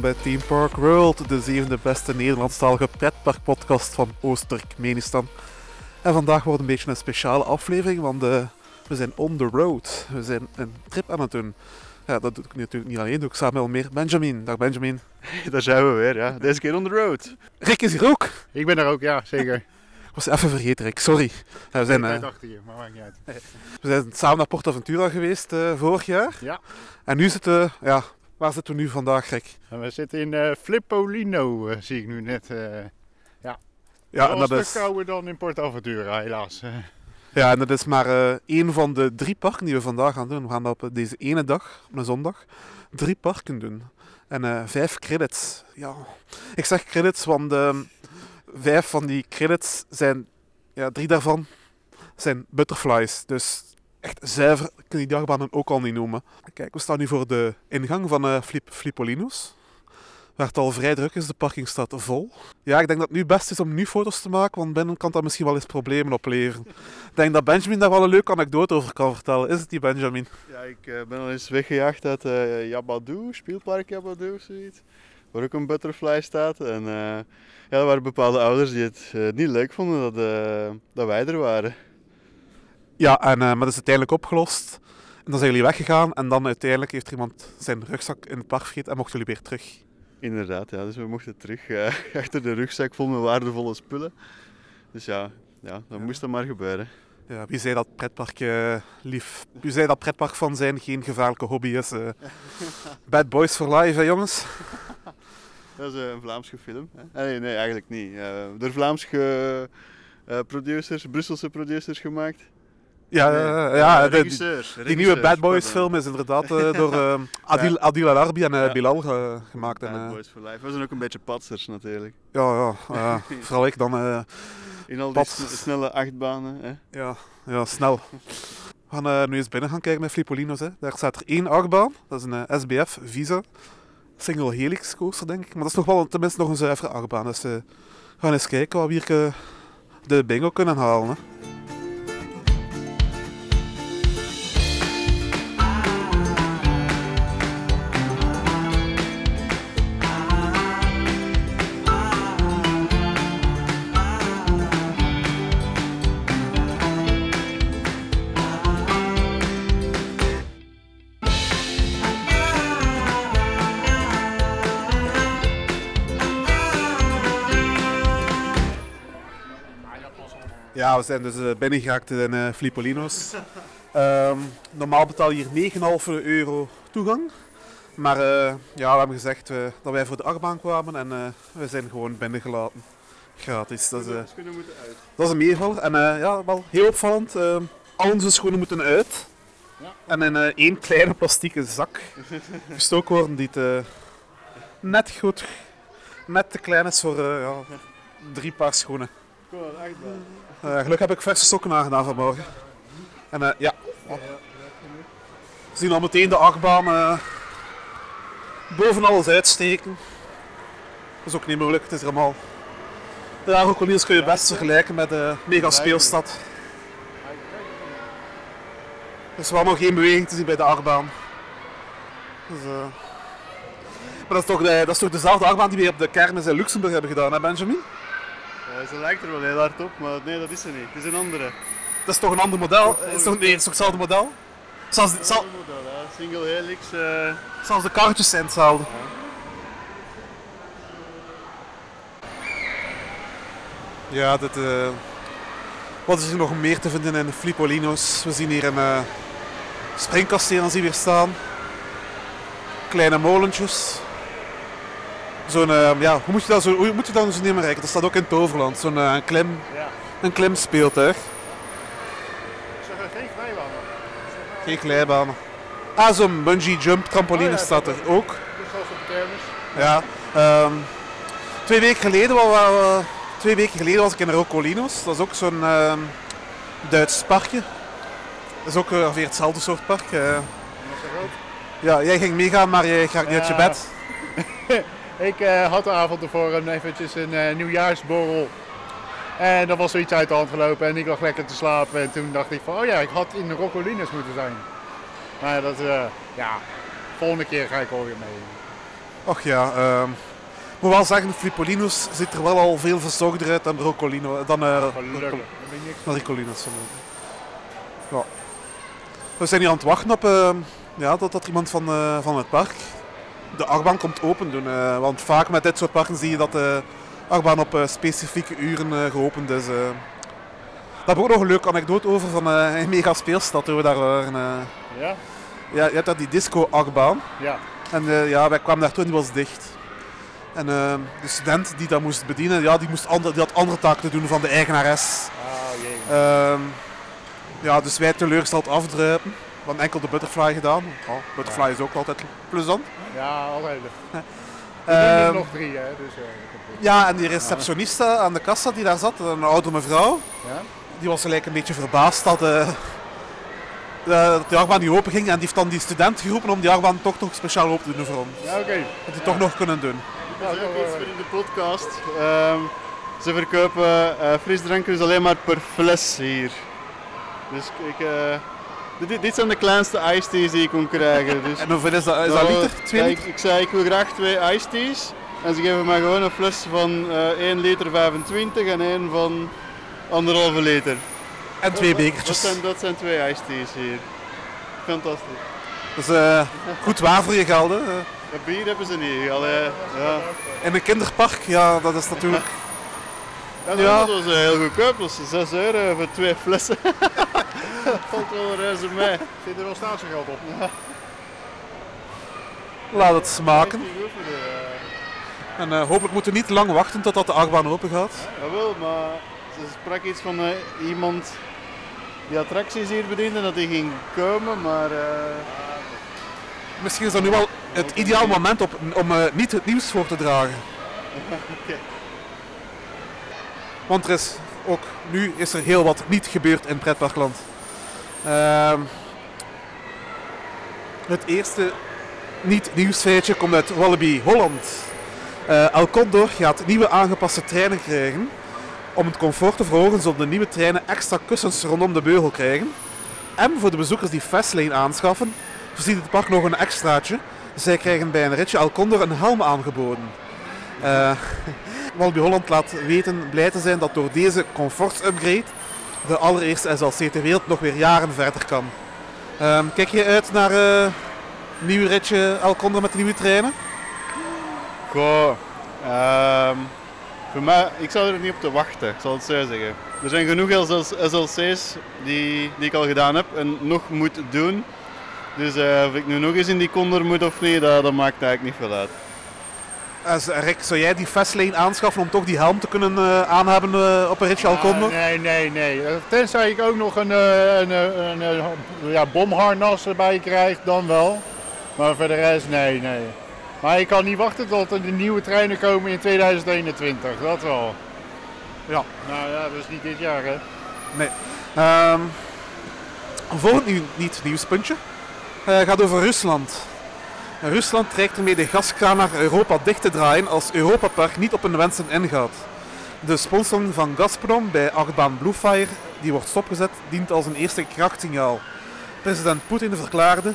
Welkom bij Team Park World, de zevende beste Nederlandstalige pretparkpodcast van Oost-Turkmenistan. En vandaag wordt een beetje een speciale aflevering, want eh, we zijn on the road. We zijn een trip aan het doen. Ja, dat doe ik natuurlijk niet alleen, doe ik samen met meer Benjamin. Dag Benjamin. Daar zijn we weer, ja. Deze keer on the road. Rick is hier ook. Ik ben er ook, ja, zeker. Ik was even vergeten, Rick, sorry. Ja, we, zijn, achter je, maar maakt niet uit. we zijn samen naar Portaventura geweest eh, vorig jaar. Ja. En nu zitten we, ja, waar zitten we nu vandaag? En we zitten in eh Flippolino, eh, zie ik nu net. eh Ja, en een dat stuk is, kouder dan in Port Aventura, helaas. Ja, en dat is maar één van de drie parken die we vandaag gaan doen. We gaan dat op deze ene dag, op een zondag, drie parken doen. En vijf credits. Ja, ik zeg credits, want ehm, vijf van die credits zijn, ja, drie daarvan zijn butterflies. Dus echt zuiver kun je die achtbanen ook al niet noemen. Kijk, we staan nu voor de ingang van eh Flip, Flipolino's. Waar het al vrij druk is, de parking staat vol. Ja, ik denk dat het nu best is om nu foto's te maken, want binnen kan dat misschien wel eens problemen opleveren. Ik denk dat Benjamin daar wel een leuke anekdote over kan vertellen. Is het die Benjamin? Ja, ik eh, ben al eens weggejaagd uit eh Yabadoo, speelpark Yabadoo of zoiets. Waar ook een butterfly staat. En ja, er waren bepaalde ouders die het niet leuk vonden dat, eh, dat wij er waren. Ja, en, eh, maar dat is uiteindelijk opgelost. En dan zijn jullie weggegaan en dan uiteindelijk heeft er iemand zijn rugzak in het park vergeten en mochten jullie weer terug. Inderdaad, ja. Dus we mochten terug eh, achter de rugzak vol met waardevolle spullen. Dus ja, ja dat moest dan maar gebeuren. Ja, wie zei dat pretpark eh, lief? Wie zei dat pretpark van zijn geen gevaarlijke hobby is? Bad Boys for Life, hè, jongens? Dat is een Vlaamse film. Hè? Nee, nee, eigenlijk niet. Door Vlaamse eh, producers, Brusselse producers gemaakt. Ja, Nee, ja de- die, regisseurs, die nieuwe Bad Boys pardon. film is inderdaad eh, door eh, Adil, Adil Al-Arbi en eh. Bilal ge- gemaakt. En, Bad eh, Boys for Life. We zijn ook een beetje patsers natuurlijk. ja, ja, vooral ik dan. In al die snelle achtbanen. Hè? Ja, ja snel. We gaan nu eens binnen gaan kijken met Flipolino's. Hè. Daar staat er één achtbaan. Dat is een SBF Visa. Single helix coaster, denk ik. Maar dat is nog wel tenminste nog een zuivere achtbaan. Dus we gaan eens kijken wat we hier de bingo kunnen halen. Hè. Ja, we zijn dus eh, binnengeraakt in eh Flipolino's. Ehm, normaal betaal je hier 9,5 euro toegang. Maar eh, ja, we hebben gezegd dat wij voor de achtbaan kwamen en we zijn gewoon binnengelaten. Gratis. Dat is, dat is een meevaller. En ja, wel heel opvallend. eh, al onze schoenen moeten uit. En in één kleine plastieke zak gestoken worden die het, eh, net goed, net te klein is voor ja, drie paar schoenen. Kom aan, achtbaan. Eh, gelukkig heb ik verse sokken aangedaan vanmorgen. En eh, ja, we zien al meteen de achtbaan eh, boven alles uitsteken. Dat is ook niet moeilijk, het is er allemaal. De Agrocoliers kun je best vergelijken met de mega speelstad. Er is wel nog geen beweging te zien bij de achtbaan. Dus, Maar dat is, toch de, dat is toch dezelfde achtbaan die we op de kermis in Luxemburg hebben gedaan, hè Benjamin? Ja, ze lijkt er wel heel hard op, maar nee, dat is ze niet. Het is een andere. Dat is toch een ander model? Is toch, nee, het is toch hetzelfde model? Zelfs, Een zal, ander model, ja. Single helix. eh, zelfs de karretjes zijn hetzelfde. Ja, dit, eh, wat is er nog meer te vinden in de Flipolino's? We zien hier een eh springkasteel zien we hier staan. Kleine molentjes. Zo'n, eh, ja, hoe moet je dat zo, hoe moet je dat zo nemen reiken? Dat staat ook in Toverland, zo'n eh, klim, ja. een klimspeeltuig. Ik zag er geen glijbanen. Geen glijbanen. Ah, zo'n bungee jump trampoline Oh ja, staat er ook. Ja. ehm, twee weken geleden twee weken geleden was ik in Rocolinos. Dat is ook zo'n ehm, Duits parkje. Dat is ook eh, ongeveer hetzelfde soort park. eh. Ja, jij ging meegaan, maar jij gaat niet uit je bed. Ik eh, had de avond ervoor een, eventjes een eh, nieuwjaarsborrel. En dat was zoiets uit de hand gelopen en ik lag lekker te slapen. En toen dacht ik van, oh ja, ik had in de moeten zijn. Maar dat, eh, ja, volgende keer ga ik alweer mee. Och ja, ehm, ik moet wel zeggen, Flipolino's ziet er wel al veel verzorgder uit dan Rocolino. Dan, niks dan Ricolinos. Ja. We zijn hier aan het wachten op ehm, ja, dat, dat iemand van, van het park de achtbaan komt open doen. eh, want vaak met dit soort parken zie je dat de achtbaan op eh, specifieke uren eh, geopend is. Daar heb ik ook nog een leuke anekdote over van een mega speelstad. We daar waren. Ja? ja, je hebt daar die disco-achtbaan. Ja. En ja, wij kwamen daar toen, die was dicht. En de student die dat moest bedienen, ja, die, moest ander, die had andere taken te doen van de eigenares. Oh jee. Ehm, ja, dus wij teleurgesteld afdruipen. Hadden enkel de butterfly gedaan. Oh, butterfly is ook altijd plezant. Ja, doen er Ehm, nog drie, hè. Dus, eh, ja, en die receptioniste aan de kassa die daar zat, een oude mevrouw, ja? die was gelijk een beetje verbaasd dat, eh, dat die achtbaan niet open ging. En die heeft dan die student geroepen om die achtbaan toch nog speciaal open te doen voor ons. Ja, oké. Dat die toch nog kunnen doen. Ja, Dat is ook iets voor in de podcast. Ehm, ze verkopen eh, frisdranken dus alleen maar per fles hier. Dus ik, eh, dit, dit zijn de kleinste iced teas die je kon krijgen. Dus En hoeveel is dat? Is dat Nou, liter? Twee ja, liter? ik, ik zei ik wil graag twee iced teas. En ze geven mij gewoon een fles van eh 1 liter 25 en één van anderhalve liter. En twee Dat bekertjes. zijn, dat zijn twee iced teas hier. Fantastisch. Dus eh, goed waar voor je geld. Hè. Eh, Ja, bier hebben ze niet. Allee, ja. In een kinderpark, ja, dat is natuurlijk... Ja. Dat was eh, heel goedkoop, dat was 6 euro voor twee flessen. Valt wel reuze mee. Zit er wel statiegeld op? Laat het smaken. Eh, En eh, hopelijk moeten we niet lang wachten totdat de achtbaan open gaat. Jawel, maar ze sprak iets van eh, iemand die attracties hier bediende, dat die ging komen, maar eh, Misschien is dat nu wel het ideaal moment op, om eh, niet het nieuws voor te dragen. Want er is ook nu is er heel wat niet gebeurd in pretparkland. Ehm, het eerste niet-nieuwsfeitje komt uit Wallaby Holland. Eh El Condor gaat nieuwe aangepaste treinen krijgen. Om het comfort te verhogen zullen de nieuwe treinen extra kussens rondom de beugel krijgen. En voor de bezoekers die Fastlane aanschaffen, voorziet het park nog een extraatje. Zij krijgen bij een ritje El Condor een helm aangeboden. Eh Wallaby Holland laat weten blij te zijn dat door deze comforts-upgrade de allereerste SLC ter wereld nog weer jaren verder kan. Ehm, kijk je uit naar eh, een nieuw ritje El Condor met de nieuwe treinen? Goh, ehm, voor mij, ik zou er niet op te wachten, ik zal het zo zeggen. Er zijn genoeg SLC's die, die ik al gedaan heb en nog moet doen. Dus eh, of ik nu nog eens in die Condor moet of niet, dat maakt eigenlijk niet veel uit. Als, Rick, zou jij die Fastlane aanschaffen om toch die helm te kunnen eh, aanhebben eh, op een ritje Condor? Ah, nee, nee, nee. Eh, Tenzij ik ook nog een, eh, een, eh, een, eh, ja, bomharnas erbij krijg, dan wel. Maar voor de rest, nee, nee. Maar ik kan niet wachten tot er de nieuwe treinen komen in 2021, dat wel. Ja. Nou ja, dat is niet dit jaar, hè. Ehm, een volgend nieuw, niet nieuwspuntje eh, gaat over Rusland. Rusland trekt ermee de gaskraan naar Europa dicht te draaien als Europa Park niet op hun wensen ingaat. De sponsoring van Gazprom bij achtbaan Bluefire, die wordt stopgezet, dient als een eerste krachtsignaal. President Poetin verklaarde: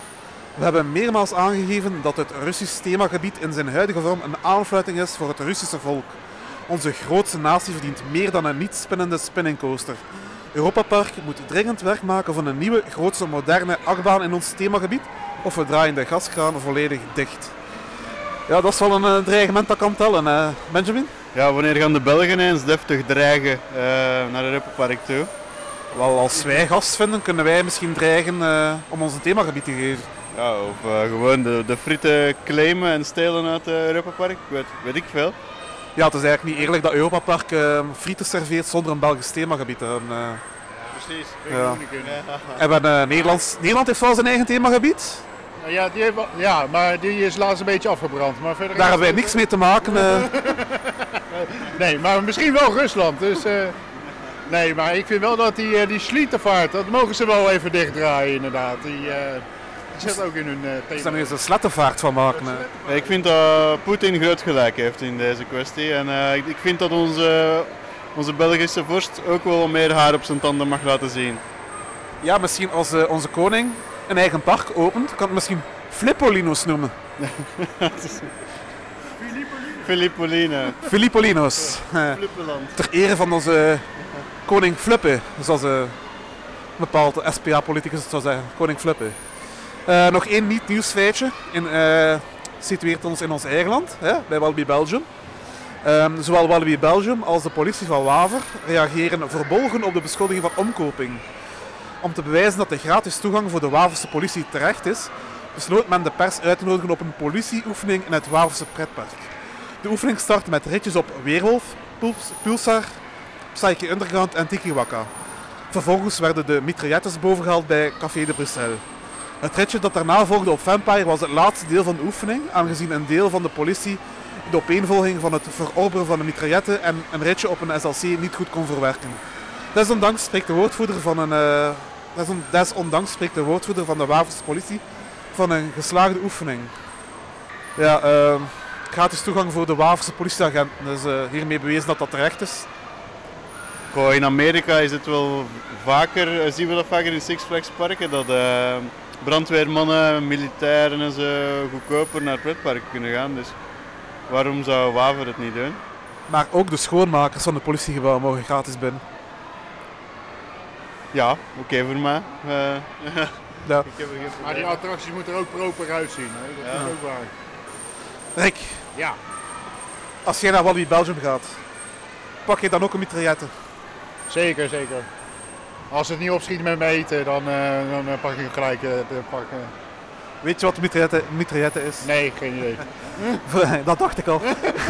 We hebben meermaals aangegeven dat het Russisch themagebied in zijn huidige vorm een aanfluiting is voor het Russische volk. Onze grootste natie verdient meer dan een niet spinnende spinningcoaster. Europa Park moet dringend werk maken van een nieuwe, grootste, moderne achtbaan in ons themagebied, of we draaien de gaskraan volledig dicht. Ja, dat is wel een eh, dreigement dat kan tellen, hè, Benjamin. Ja, wanneer gaan de Belgen eens deftig dreigen eh, naar Europa Park toe? Wel, als wij gast vinden, kunnen wij misschien dreigen eh, om ons een themagebied te geven. Ja, of eh, gewoon de, de frieten claimen en stelen uit eh, Europa Park, weet, weet ik veel. Ja, het is eigenlijk niet eerlijk dat Europa Park eh, frieten serveert zonder een Belgisch themagebied te hebben. eh. Precies. Ja. En we hebben, eh, Nederlands, Nederland heeft wel zijn eigen themagebied. Ja, die heeft ja, maar die is laatst een beetje afgebrand. Maar verder Daar hebben wij niks mee te maken. eh. Nee, maar misschien wel Rusland. Dus, nee, maar ik vind wel dat die, eh, die Schlietervaart, dat mogen ze wel even dichtdraaien inderdaad. Die, die zit ook in hun eh thema. zijn er eens een slettenvaart van maken. eh. Ja, Ik vind dat Poetin groot gelijk heeft in deze kwestie. En eh, ik, vind dat onze, onze Belgische vorst ook wel meer haar op zijn tanden mag laten zien. Ja, misschien als eh, onze koning een eigen park opent, kan het misschien Flippolino's noemen. Filippoline. Filippolinos. Eh, Flippeland. ter ere van onze koning Flippe, zoals eh, een bepaald SPA-politicus het zou zeggen. Koning Flippe. Eh, nog één niet nieuwsfeitje. In, eh situeert ons in ons eigen land, hè, bij Walibi Belgium. Ehm, zowel Walibi Belgium als de politie van Waver reageren verbolgen op de beschuldiging van omkoping. Om te bewijzen dat de gratis toegang voor de Waverse politie terecht is, besloot men de pers uit te nodigen op een politieoefening in het Waverse pretpark. De oefening startte met ritjes op Weerwolf, Puls- Pulsar, Psyche Underground en Tiki Waka. Vervolgens werden de mitraillettes bovengehaald bij Café de Bruxelles. Het ritje dat daarna volgde op Vampire was het laatste deel van de oefening, aangezien een deel van de politie de opeenvolging van het verorberen van de mitrailletten en een ritje op een SLC niet goed kon verwerken. Desondanks spreekt de woordvoerder van een eh, deson- desondanks spreekt de woordvoerder van de Waverse politie van een geslaagde oefening. Ja, ehm, gratis toegang voor de Waverse politieagenten. Dus eh, hiermee bewezen dat dat terecht is. In Amerika is het wel vaker, eh, zien we dat vaker in Six Flags parken, dat eh, brandweermannen, militairen en zo goedkoper naar pretparken kunnen gaan. Dus waarom zou Waver het niet doen? Maar ook de schoonmakers van de politiegebouw mogen gratis binnen. Ja, oké voor mij. Eh, Ja. ik heb er geen Maar die attracties moeten er ook proper uitzien. Hè? Dat Ja. is ook waar. Rick, Ja. als jij naar Walibi Belgium gaat, pak je dan ook een mitraillette? Zeker, zeker. Als het niet opschiet met me eten, dan, eh, dan eh, pak ik gelijk eh, de pak. eh. Weet je wat mitraillette, mitraillette is? Nee, geen idee. Dat dacht ik al.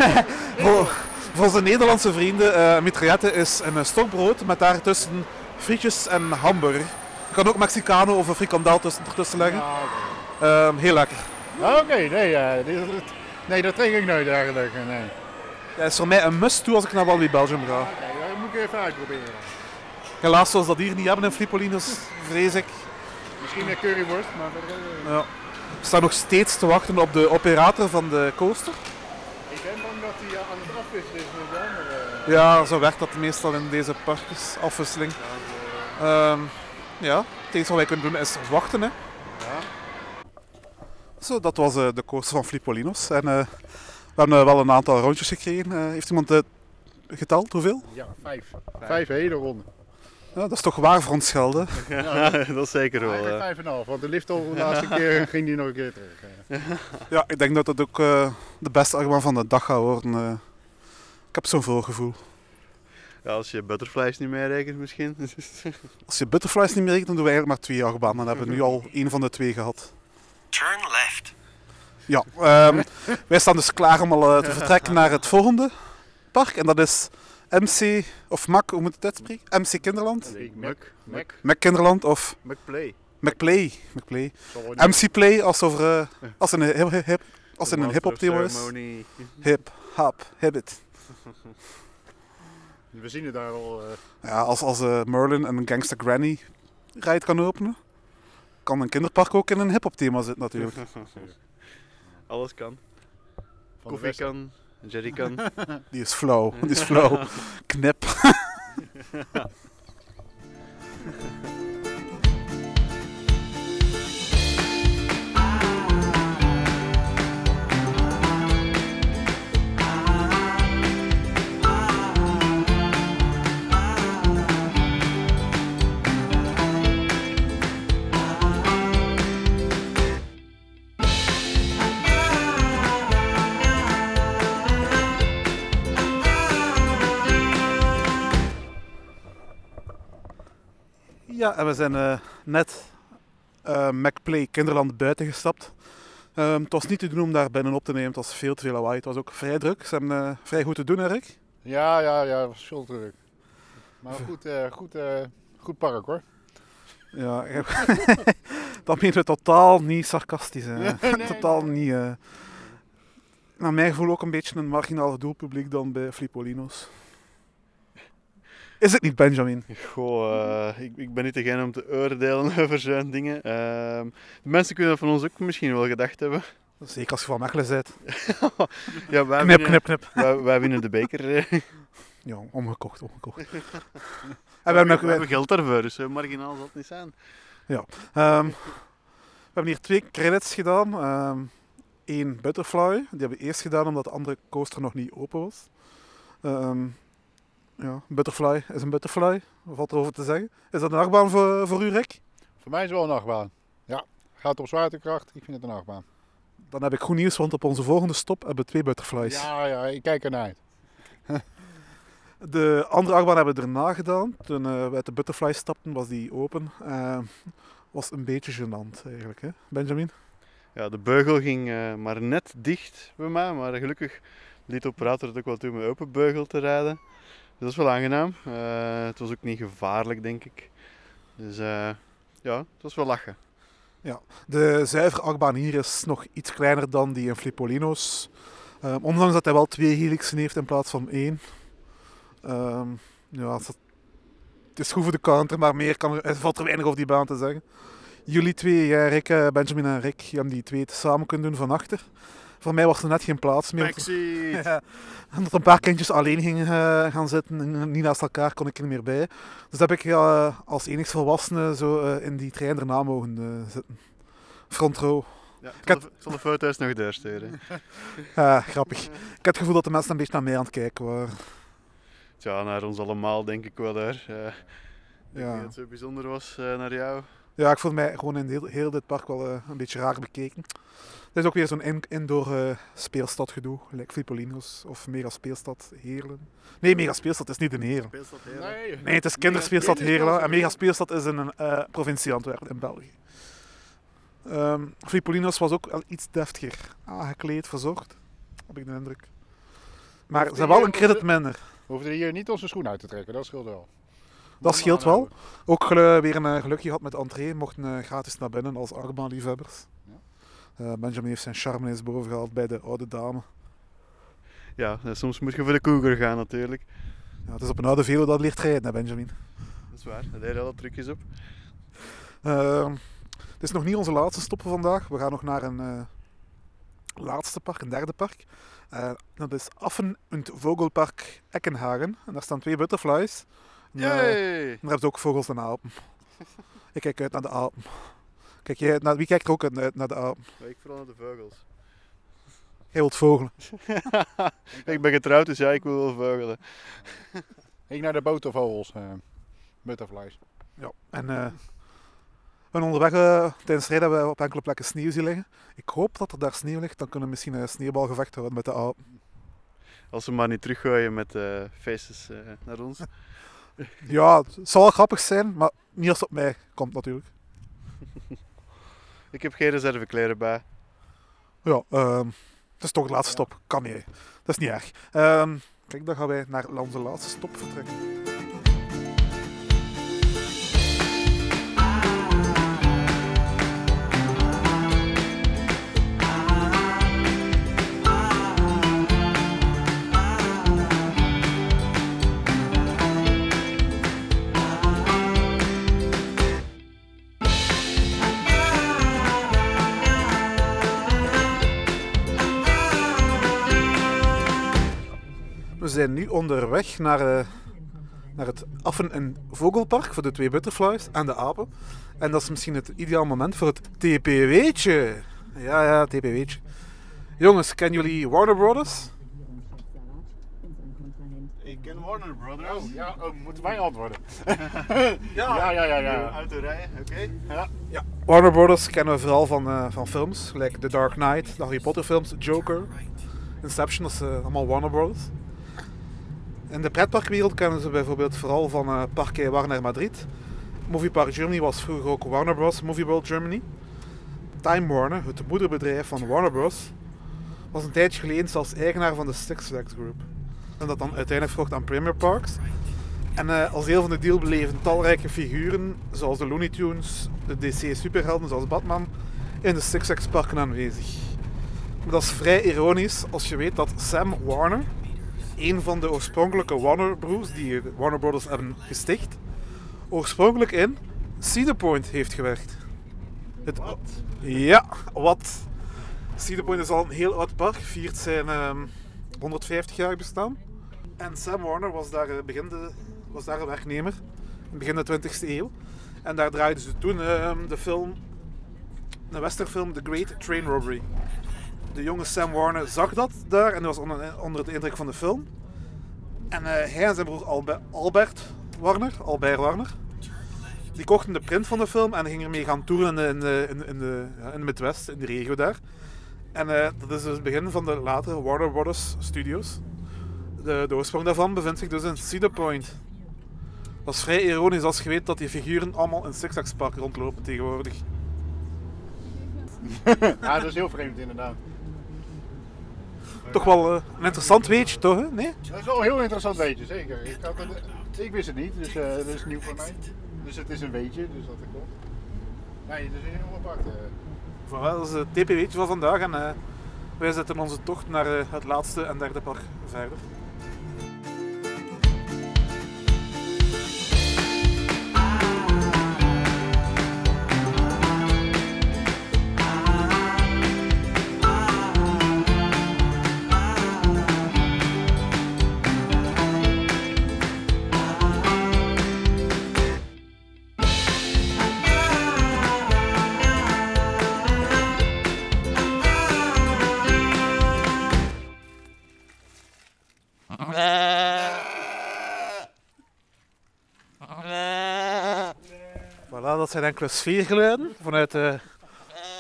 voor, voor onze Nederlandse vrienden, eh mitraillette is een stokbrood met daartussen frietjes en hamburger. Je kan ook Mexicano of een frikandel tussen, ertussen leggen. Ja. Ehm, heel lekker. Oké, nee, nee, dat trek ik nooit eigenlijk. Nee. Dat is voor mij een must toe als ik naar Walibi Belgium ga. Oké, dat moet ik even uitproberen. Helaas zoals dat hier niet hebben in Flipolinos, vrees ik. Misschien een curryworst, maar verder, eh, Ja. We staan nog steeds te wachten op de operator van de coaster. ik ben bang dat hij eh, aan het afwisselen is met de andere. Ja, zo werkt dat meestal in deze parkjes, afwisseling. Ehm, ja, het enige wat wij kunnen doen is wachten. Hè. Ja. Zo, dat was eh, de coaster van Flipolinos. En eh, we hebben eh, wel een aantal rondjes gekregen. Eh, heeft iemand geteld? Hoeveel? Ja, vijf. Vijf hele ronden. Ja, dat is toch waar voor ons geld, hè? Ja, dat is zeker wel. Eigenlijk vijf en een half, want de lift al de laatste keer ging die nog een keer terug. Ja, ik denk dat het ook eh, de beste argument van de dag gaat worden. eh. ik heb zo'n voorgevoel. Ja, als je butterflies niet meerekent misschien. Als je butterflies niet meer rekent, dan doen we eigenlijk maar twee achtbanen. Dan hebben we nu al één van de twee gehad. Turn left. Ja, ehm, wij staan dus klaar om al eh, te vertrekken naar het volgende park. En dat is MC, of MAC, hoe moet je het uitspreken? MC Kinderland? Muk, Mac, Mac Kinderland of McPlay. McPlay. McPlay. zal wel niet- MC Play als, over, eh, als een hip, hip, hip, als het een hip-hop thema is. Hip, hop, hibbit. We zien het daar al. eh, Ja, als, als eh, Merlin een Gangster Granny ride kan openen, kan een kinderpark ook in een hip-hop thema zitten natuurlijk. Alles kan. van Koffie kan, jerry kan. Die is flauw, die is flauw. Knip. Ja, en we zijn eh, net eh McPlay Kinderland buiten gestapt. Ehm, het was niet te doen om daar binnen op te nemen, het was veel te veel lawaai. Het was ook vrij druk. Ze hebben eh, vrij goed te doen, Erik. Ja, ja, ja, dat was veel druk. Maar goed, goed, goed park hoor. Ja, dat meen we totaal niet sarcastisch. hè. Nee, nee, totaal niet. naar mijn gevoel ook een beetje een marginaal doelpubliek dan bij Flipolino's. Is het niet, Benjamin? Goh, eh, ik, ik ben niet degene om te oordelen over zo'n dingen. Ehm, de mensen kunnen dat van ons ook misschien wel gedacht hebben. Zeker als je van Mechelen bent. Ja, wij, Knip, winnen, knip, knip. Wij, wij winnen de beker. eh. Ja, omgekocht, omgekocht. en we hebben, ook- we hebben geld daarvoor, dus zo marginaal zal het niet zijn. Ehm, we hebben hier twee credits gedaan. Ehm, één Butterfly. Die hebben we eerst gedaan omdat de andere coaster nog niet open was. Ehm, ja, Butterfly is een Butterfly. Wat valt erover te zeggen? Is dat een achtbaan voor, voor u, Rick? Voor mij is het wel een achtbaan. Ja, gaat op zwaartekracht. Ik vind het een achtbaan. Dan heb ik goed nieuws, want op onze volgende stop hebben we twee Butterflies. Ja, ja, ik kijk ernaar uit. De andere achtbaan hebben we erna gedaan. Toen eh, we uit de Butterfly stapten, was die open. Eh, was een beetje gênant eigenlijk, hè? Benjamin? Ja, de beugel ging eh, maar net dicht bij mij, maar gelukkig liet de operator het ook wel toe met open beugel te rijden. Dat is wel aangenaam. Eh, het was ook niet gevaarlijk, denk ik. Dus eh, ja, het was wel lachen. De zuivere achtbaan hier is nog iets kleiner dan die in Flipolino's. Ehm, ondanks dat hij wel twee helixen heeft in plaats van één. Ehm, ja, het is- goed voor de counter, maar meer kan er, valt er weinig over die baan te zeggen. Jullie twee, jij, Rick, eh, Benjamin en Rick, hebt die twee samen kunnen doen van achter. Voor mij was er net geen plaats meer. Ja, omdat een paar kindjes alleen gingen eh, gaan zitten en niet naast elkaar kon ik er niet meer bij. Dus heb ik als enigste volwassene zo eh, in die trein erna mogen eh, zitten. Front row. Ja, ik, had- zal de, ik zal de foto's nog doorsturen. Ja, grappig. Ik had het gevoel dat de mensen een beetje naar mij aan het kijken waren. Tja, naar ons allemaal denk ik wel. Eh, ik denk Ja. dat het zo bijzonder was eh, naar jou. Ja, ik voelde mij gewoon in heel, heel dit park wel eh, een beetje raar bekeken. Het is ook weer zo'n in, indoor eh, speelstad gedoe, like Flipolino's of Mega Speelstad Heerlen. Nee, Mega Speelstad is niet in Heerlen. Speelstad Nee, Nee, het is kinderspeelstad Heerlen en. Mega Speelstad is in een eh, provincie Antwerpen in België. Ehm Flipolino's was ook wel iets deftiger aangekleed, verzorgd, heb ik de indruk. Maar ze hebben wel een credit minder. We hoefden hier niet onze schoen uit te trekken, dat scheelt wel. Dat scheelt wel. Ook gelu- weer een eh, gelukje gehad met entree. Mochten eh, gratis naar binnen als achtbaanliefhebbers. Eh, Benjamin heeft zijn charme eens boven gehaald bij de oude dame. Ja, eh, soms moet je voor de Cougar gaan natuurlijk. Ja, het is op een oude velo dat ligt rijden, hè, Benjamin. Dat is waar, daar deed alle trucjes op. Ehm, het is nog niet onze laatste stop van vandaag. We gaan nog naar een eh, laatste park, een derde park. Eh, dat is Affen- und Vogelpark Eckenhagen. En daar staan twee butterflies. En, Yay! daar hebben ze ook vogels en apen. Ik kijk uit naar de apen. Kijk jij naar, wie kijkt er ook uit naar de apen? Maar ik vooral naar de vogels. Jij wilt vogelen. ik ben getrouwd, dus ja, ik wil wel vogelen. Ik naar de botervogels, eh butterflies. Ja, en eh, we zijn onderweg eh, tijdens rijden hebben we op enkele plekken sneeuw zien liggen. Ik hoop dat er daar sneeuw ligt, dan kunnen we misschien een sneeuwbalgevecht houden met de apen. Als ze maar niet teruggooien met eh eh, naar ons. Ja, het zal wel grappig zijn, maar niet als het op mij komt natuurlijk. Ik heb geen reservekleren bij. Ja, ehm, het is toch de laatste stop, kan niet. hè. Dat is niet erg. Ehm, kijk, dan gaan wij naar onze laatste stop vertrekken. Zijn nu onderweg naar, eh, naar het Affen- en Vogelpark voor de twee butterflies en de apen. En dat is misschien het ideaal moment voor het TPW'tje. Ja, ja, TPW'tje. Jongens, kennen jullie Warner Brothers? Ik ken Warner Brothers. Oh, ja, oh, moeten wij antwoorden? Ja. Ja, ja, ja, ja. Autorijden, oké. ja. Warner Brothers kennen we vooral van, eh, van films, like The Dark Knight, de Harry Potter films, Joker, Inception, dat is eh, allemaal Warner Brothers. In de pretparkwereld kennen ze bijvoorbeeld vooral van Parque Warner Madrid. Movie Park Germany was vroeger ook Warner Bros. Movie World Germany. Time Warner, het moederbedrijf van Warner Bros., was een tijdje geleden zelfs eigenaar van de Six Flags Group. En dat dan uiteindelijk verkocht aan Premier Parks. En eh, als deel van de deal beleven talrijke figuren, zoals de Looney Tunes, de DC superhelden zoals Batman, in de Six Flags parken aanwezig. Maar dat is vrij ironisch als je weet dat Sam Warner, een van de oorspronkelijke Warner Bros. die de Warner Brothers hebben gesticht, oorspronkelijk in Cedar Point heeft gewerkt. Het, Wat? Ja, wat? Cedar Point is al een heel oud park, viert zijn ehm, 150 jaar bestaan. En Sam Warner was daar, eh, begin de, was daar een werknemer, in begin de 20e eeuw. En daar draaiden ze toen ehm, de film, de westernfilm The Great Train Robbery. De jonge Sam Warner zag dat daar en was onder, onder de indruk van de film. En eh, hij en zijn broer Albe- Albert Warner, Albert Warner, die kochten de print van de film en gingen ermee gaan toeren in de, in, in de, in de Midwest, in de regio daar. En eh, dat is dus het begin van de latere Warner Brothers Studios. De, de oorsprong daarvan bevindt zich dus in Cedar Point. Dat is vrij ironisch als je weet dat die figuren allemaal in Park rondlopen tegenwoordig. Ja, dat is heel vreemd inderdaad. Toch wel eh, een interessant weetje, toch? Hè? Nee? Dat is wel een heel interessant weetje, zeker. Ik, had het, ik wist het niet, dus eh dat is nieuw voor mij. Dus het is een weetje, dus dat klopt. Nee, het is heel apart. eh. Voilà, dat is het TP-weetje van vandaag en wij zetten onze tocht naar het laatste en derde park verder. Dat zijn enkele sfeergeluiden vanuit de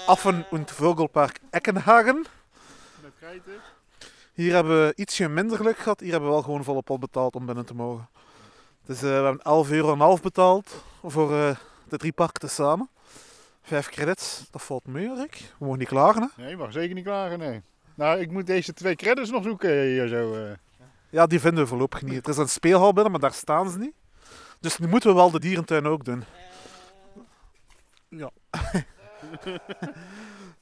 Affen- und Vogelpark Eckenhagen. Hier hebben we ietsje minder geluk gehad. Hier hebben we wel gewoon volle pot betaald om binnen te mogen. Dus eh, we hebben 11 euro en half betaald voor eh, de drie parken tezamen. Vijf credits, dat valt mee, Rick. We mogen niet klagen, hè? Nee, je mag zeker niet klagen, nee. Nou, ik moet deze twee credits nog zoeken hier zo. eh. Ja, die vinden we voorlopig niet. Er is een speelhal binnen, maar daar staan ze niet. Dus nu moeten we wel de dierentuin ook doen. Ja.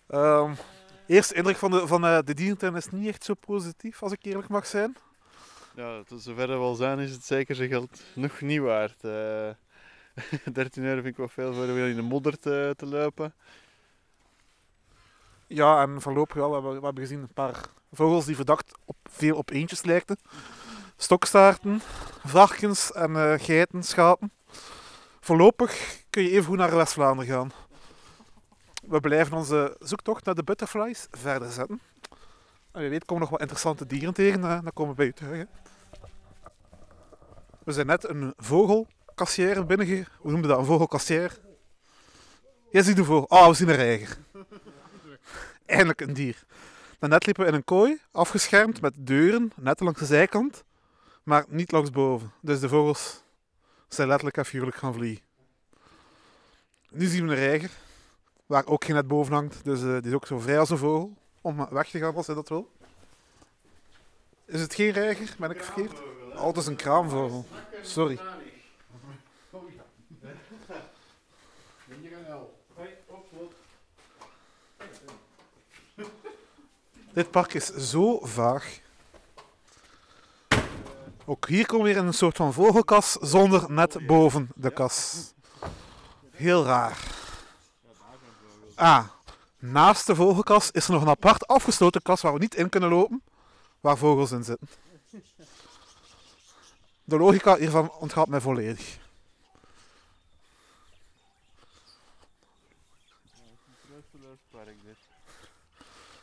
Ehm, eerste indruk van, de, van eh, de dierentuin is niet echt zo positief, als ik eerlijk mag zijn. Ja, tot zover we wel zijn is het zeker zijn geld nog niet waard. Eh 13 euro vind ik wel veel voor weer in de modder te, te lopen. Ja, en voorlopig wel. We hebben, we hebben gezien een paar vogels die verdacht op, veel op eentjes lijken. Stokstaarten, varkens en eh, geiten, schapen. Voorlopig kun je even goed naar West-Vlaanderen gaan. We blijven onze zoektocht naar de butterflies verder zetten. En wie weet komen nog wat interessante dieren tegen. eh, dan komen we bij u terug. Hè. We zijn net een vogelkassière binnenge... Hoe noemde dat? Een vogelkassière? Jij ziet een vogel. Ah, we zien een reiger. Eindelijk een dier. Daarnet liepen we in een kooi, afgeschermd met deuren, net langs de zijkant, maar niet langs boven. Dus de vogels zijn letterlijk en gaan vliegen. Nu zien we een reiger, waar ook geen net boven hangt, dus eh, die is ook zo vrij als een vogel, om weg te gaan als hij dat wil. Is het geen reiger? Ben ik verkeerd? Oh, het is een kraamvogel. Sorry. Dit park is zo vaag. Ook hier komen we weer in een soort van vogelkas zonder net boven de kas. Heel raar. Ah, naast de vogelkas is er nog een apart afgesloten kas waar we niet in kunnen lopen, waar vogels in zitten. De logica hiervan ontgaat mij volledig.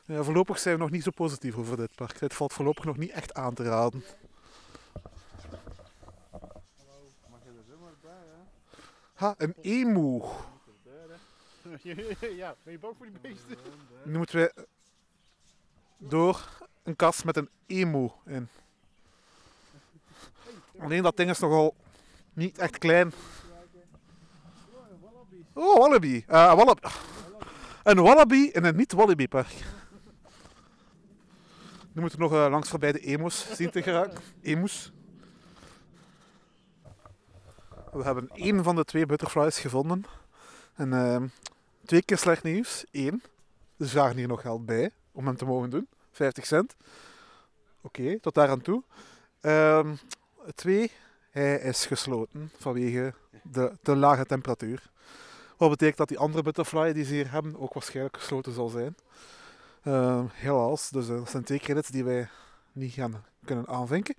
Ja, voorlopig zijn we nog niet zo positief over dit park. Dit valt voorlopig nog niet echt aan te raden. Ha, een emu. ja, ben je bang voor die beesten? Nu moeten we door een kast met een emu in. Alleen dat ding is nogal niet echt klein. Oh, wallaby. Eh, wallaby. Een wallaby in een niet-wallaby park. Nu moeten we nog eh, langs voorbij de emus zien te geraken. Emus. We hebben één van de twee butterflies gevonden. En ehm, twee keer slecht nieuws. Eén. We vragen hier nog geld bij om hem te mogen doen. 50 cent. Oké, tot daar aan toe. Ehm, twee, hij is gesloten vanwege de te lage temperatuur. Wat betekent dat die andere butterfly die ze hier hebben ook waarschijnlijk gesloten zal zijn. Ehm, helaas, dus eh, dat zijn twee credits die wij niet gaan kunnen aanvinken.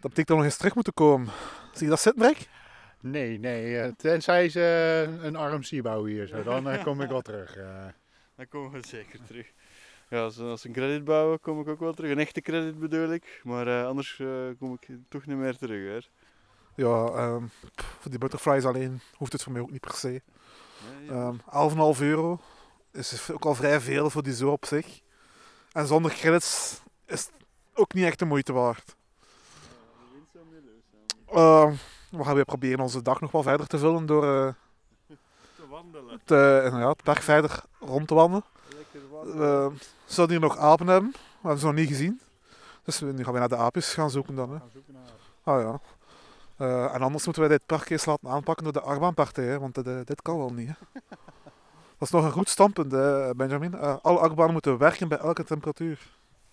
Dat betekent dat we nog eens terug moeten komen. Zie je dat zitten? Nee, nee. eh, tenzij ze eh, een arm bouwen hier zo, dan eh, kom ik wel terug. eh. Dan komen we zeker terug. Ja, als, als ze een credit bouwen, kom ik ook wel terug. Een echte credit bedoel ik. Maar eh, anders eh, kom ik toch niet meer terug. Hè. Ja, ehm, pff, voor die butterflies alleen hoeft het voor mij ook niet per se. Nee, ja. Ehm 11,5 euro is ook al vrij veel voor die zo op zich. En zonder credits is het ook niet echt de moeite waard. We gaan weer proberen onze dag nog wel verder te vullen door eh, te wandelen. te, inderdaad, het berg verder rond te wandelen. We zouden hier nog apen hebben, we hebben ze nog niet gezien. Dus we- nu gaan we naar de aapjes gaan zoeken dan. Hè. Ah ja. Eh, en anders moeten wij dit park eens laten aanpakken door de achtbaanpartij, hè, want dit, eh, dit kan wel niet. Hè. Dat is nog een goed standpunt, hè, Benjamin. Alle achtbanen moeten werken bij elke temperatuur.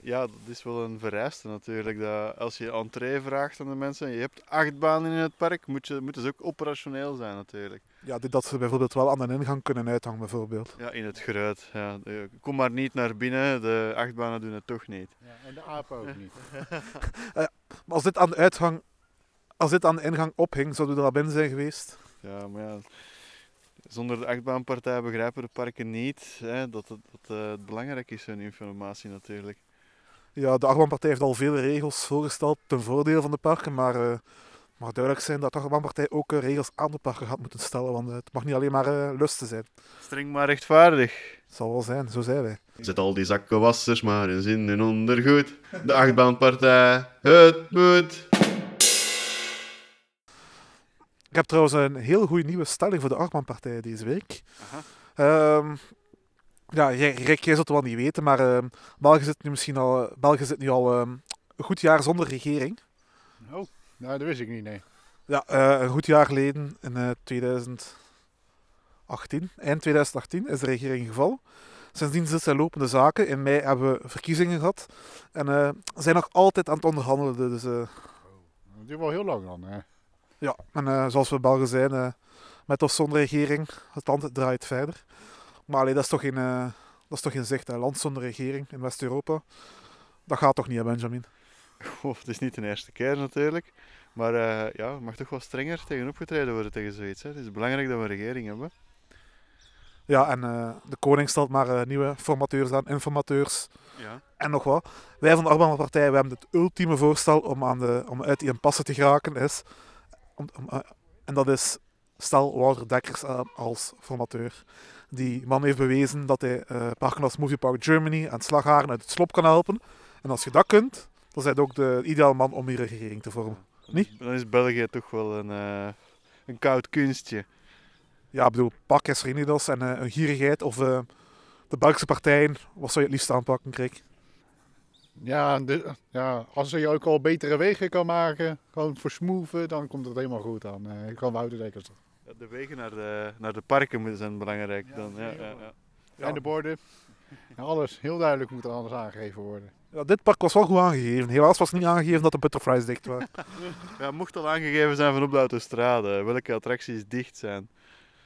Ja, dat is wel een vereiste natuurlijk. Dat als je entree vraagt aan de mensen en je hebt acht banen in het park, moet je, moeten ze ook operationeel zijn natuurlijk. Ja, dat ze bijvoorbeeld wel aan de ingang kunnen uithangen, bijvoorbeeld. Ja, in het geruit. Ja. Kom maar niet naar binnen, de achtbanen doen het toch niet. Ja, en de apen ook niet. Maar als dit aan de uitgang, als dit aan de ingang ophing, zouden we er al binnen zijn geweest. Ja, maar ja, zonder de achtbaanpartij begrijpen de parken niet hè, dat, het, dat eh, het belangrijk is, hun informatie natuurlijk. Ja, de achtbaanpartij heeft al vele regels voorgesteld ten voordele van de parken, maar eh, het mag duidelijk zijn dat de achtbaanpartij ook eh, regels aan de parken gaat moeten stellen, want eh, het mag niet alleen maar eh, lusten zijn. Streng maar rechtvaardig. Het zal wel zijn, zo zijn wij. Zet al die zakkenwassers maar in zin en ondergoed. De achtbaanpartij, het moet. Ik heb trouwens een heel goede nieuwe stelling voor de achtbaanpartij deze week. Aha. Ehm, ja, Rick, jij zult het wel niet weten, maar ehm, België zit nu misschien al, België zit nu al ehm, een goed jaar zonder regering. Oh, nou, dat wist ik niet, nee. Ja, eh, een goed jaar geleden, in eh, 2018, eind 2018, is de regering gevallen. Sindsdien zitten zij lopende zaken. In mei hebben we verkiezingen gehad. En eh, zijn nog altijd aan het onderhandelen. Dus eh, Dat duurt wel heel lang dan. Hè. ja, en eh, zoals we Belgen zijn, eh, met of zonder regering, het land draait verder. Maar allee, dat, is toch geen, eh, dat is toch geen zicht, hè. land zonder regering in West-Europa. Dat gaat toch niet, hè, Benjamin? Oh, het is niet de eerste keer natuurlijk. Maar eh, ja, er mag toch wel strenger tegen opgetreden worden tegen zoiets. Hè. Het is belangrijk dat we een regering hebben. Ja, en eh, de koning stelt maar nieuwe formateurs aan, informateurs Ja. en nog wat. Wij van de Arbeidende Partij we hebben het ultieme voorstel om, aan de, om uit die impasse te geraken. Is, om, om, en dat is, stel Wouter Dekkers aan als formateur. Die man heeft bewezen dat hij eh parken als Movie Park Germany en Slagharen uit het slop kan helpen. En als je dat kunt, dan zijn ook de ideale man om hier een regering te vormen. Dan Niet? is- Dan is België toch wel een, eh, een koud kunstje. Ja, ik bedoel, pak en eh, een gierigheid of eh, de Belgische partijen. Wat zou je het liefst aanpakken, Krik? Ja, de, ja, als je ook al betere wegen kan maken, gewoon versmoeven, dan komt het helemaal goed aan. Eh, ik kan Wouter Dekkers. De wegen naar de, naar de parken moeten zijn belangrijk. Ja, dan, ja, ja, wel. ja. Ja. En de borden. Alles heel duidelijk moet er anders aangegeven worden. Ja, dit park was wel goed aangegeven. Helaas was niet aangegeven dat de butterflies dicht waren. Ja, mocht al aangegeven zijn van op de autostrade, welke attracties dicht zijn.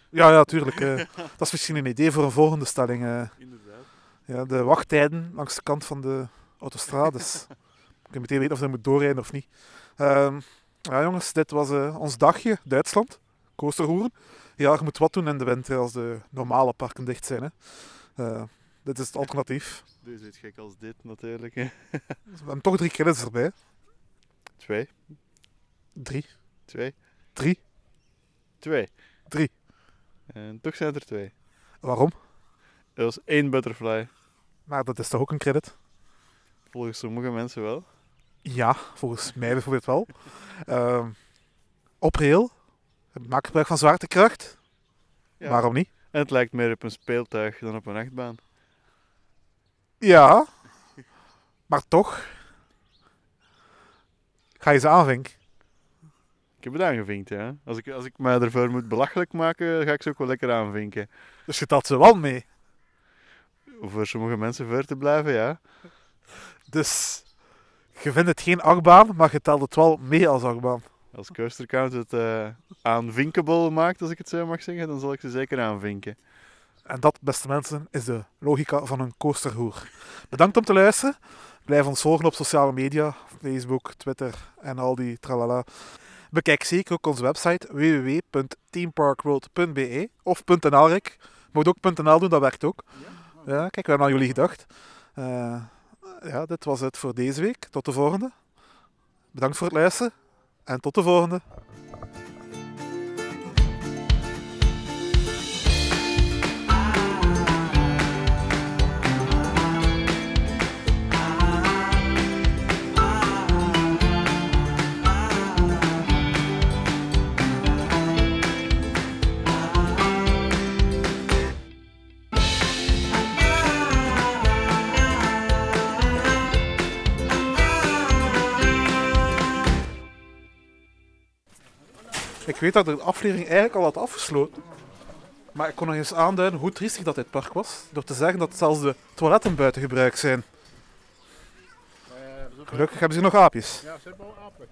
Ja, ja, tuurlijk. eh, dat is misschien een idee voor een volgende stelling. eh. Inderdaad. ja, de wachttijden langs de kant van de autostrades. Ik kan meteen weten of je moet doorrijden of niet. Ehm, ja, jongens, dit was eh, ons dagje. Duitsland. Coasterhoeren. Ja, je moet wat doen in de winter als de normale parken dicht zijn. Hè. Eh, dit is het alternatief. Dus iets gek als dit natuurlijk. hè. We hebben toch drie credits erbij. Twee, Drie. twee, Drie. twee. Drie. En toch zijn er twee. Waarom? Er was één butterfly. Maar dat is toch ook een credit? Volgens sommige mensen wel. Ja, volgens mij bijvoorbeeld wel. Ehm op rail. Maak gebruik van zwaartekracht. Ja. Waarom niet? En het lijkt meer op een speeltuig dan op een achtbaan. Ja. Maar toch. Ga je ze aanvinken? Ik heb het aangevinkt, ja. Als ik, als ik mij ervoor moet belachelijk maken, ga ik ze ook wel lekker aanvinken. Dus je telt ze wel mee. Om voor sommige mensen ver te blijven, ja. Dus je vindt het geen achtbaan, maar je telt het wel mee als achtbaan. Als Coaster Count het eh aanvinkable maakt, als ik het zo mag zeggen, dan zal ik ze zeker aanvinken. En dat, beste mensen, is de logica van een coasterhoer. Bedankt om te luisteren. Blijf ons volgen op sociale media, Facebook, Twitter en al die tralala. Bekijk zeker ook onze website www.teamparkworld.be of .nl, Rick. Moet ook .nl doen, dat werkt ook. Ja, kijk, we hebben aan jullie gedacht. Eh, ja, dit was het voor deze week. Tot de volgende. Bedankt voor het luisteren en tot de volgende. Ik weet dat de aflevering eigenlijk al had afgesloten. Maar ik kon nog eens aanduiden hoe triestig dat dit park was. Door te zeggen dat zelfs de toiletten buiten gebruik zijn. Gelukkig hebben ze nog aapjes. Ja, zet wel apen.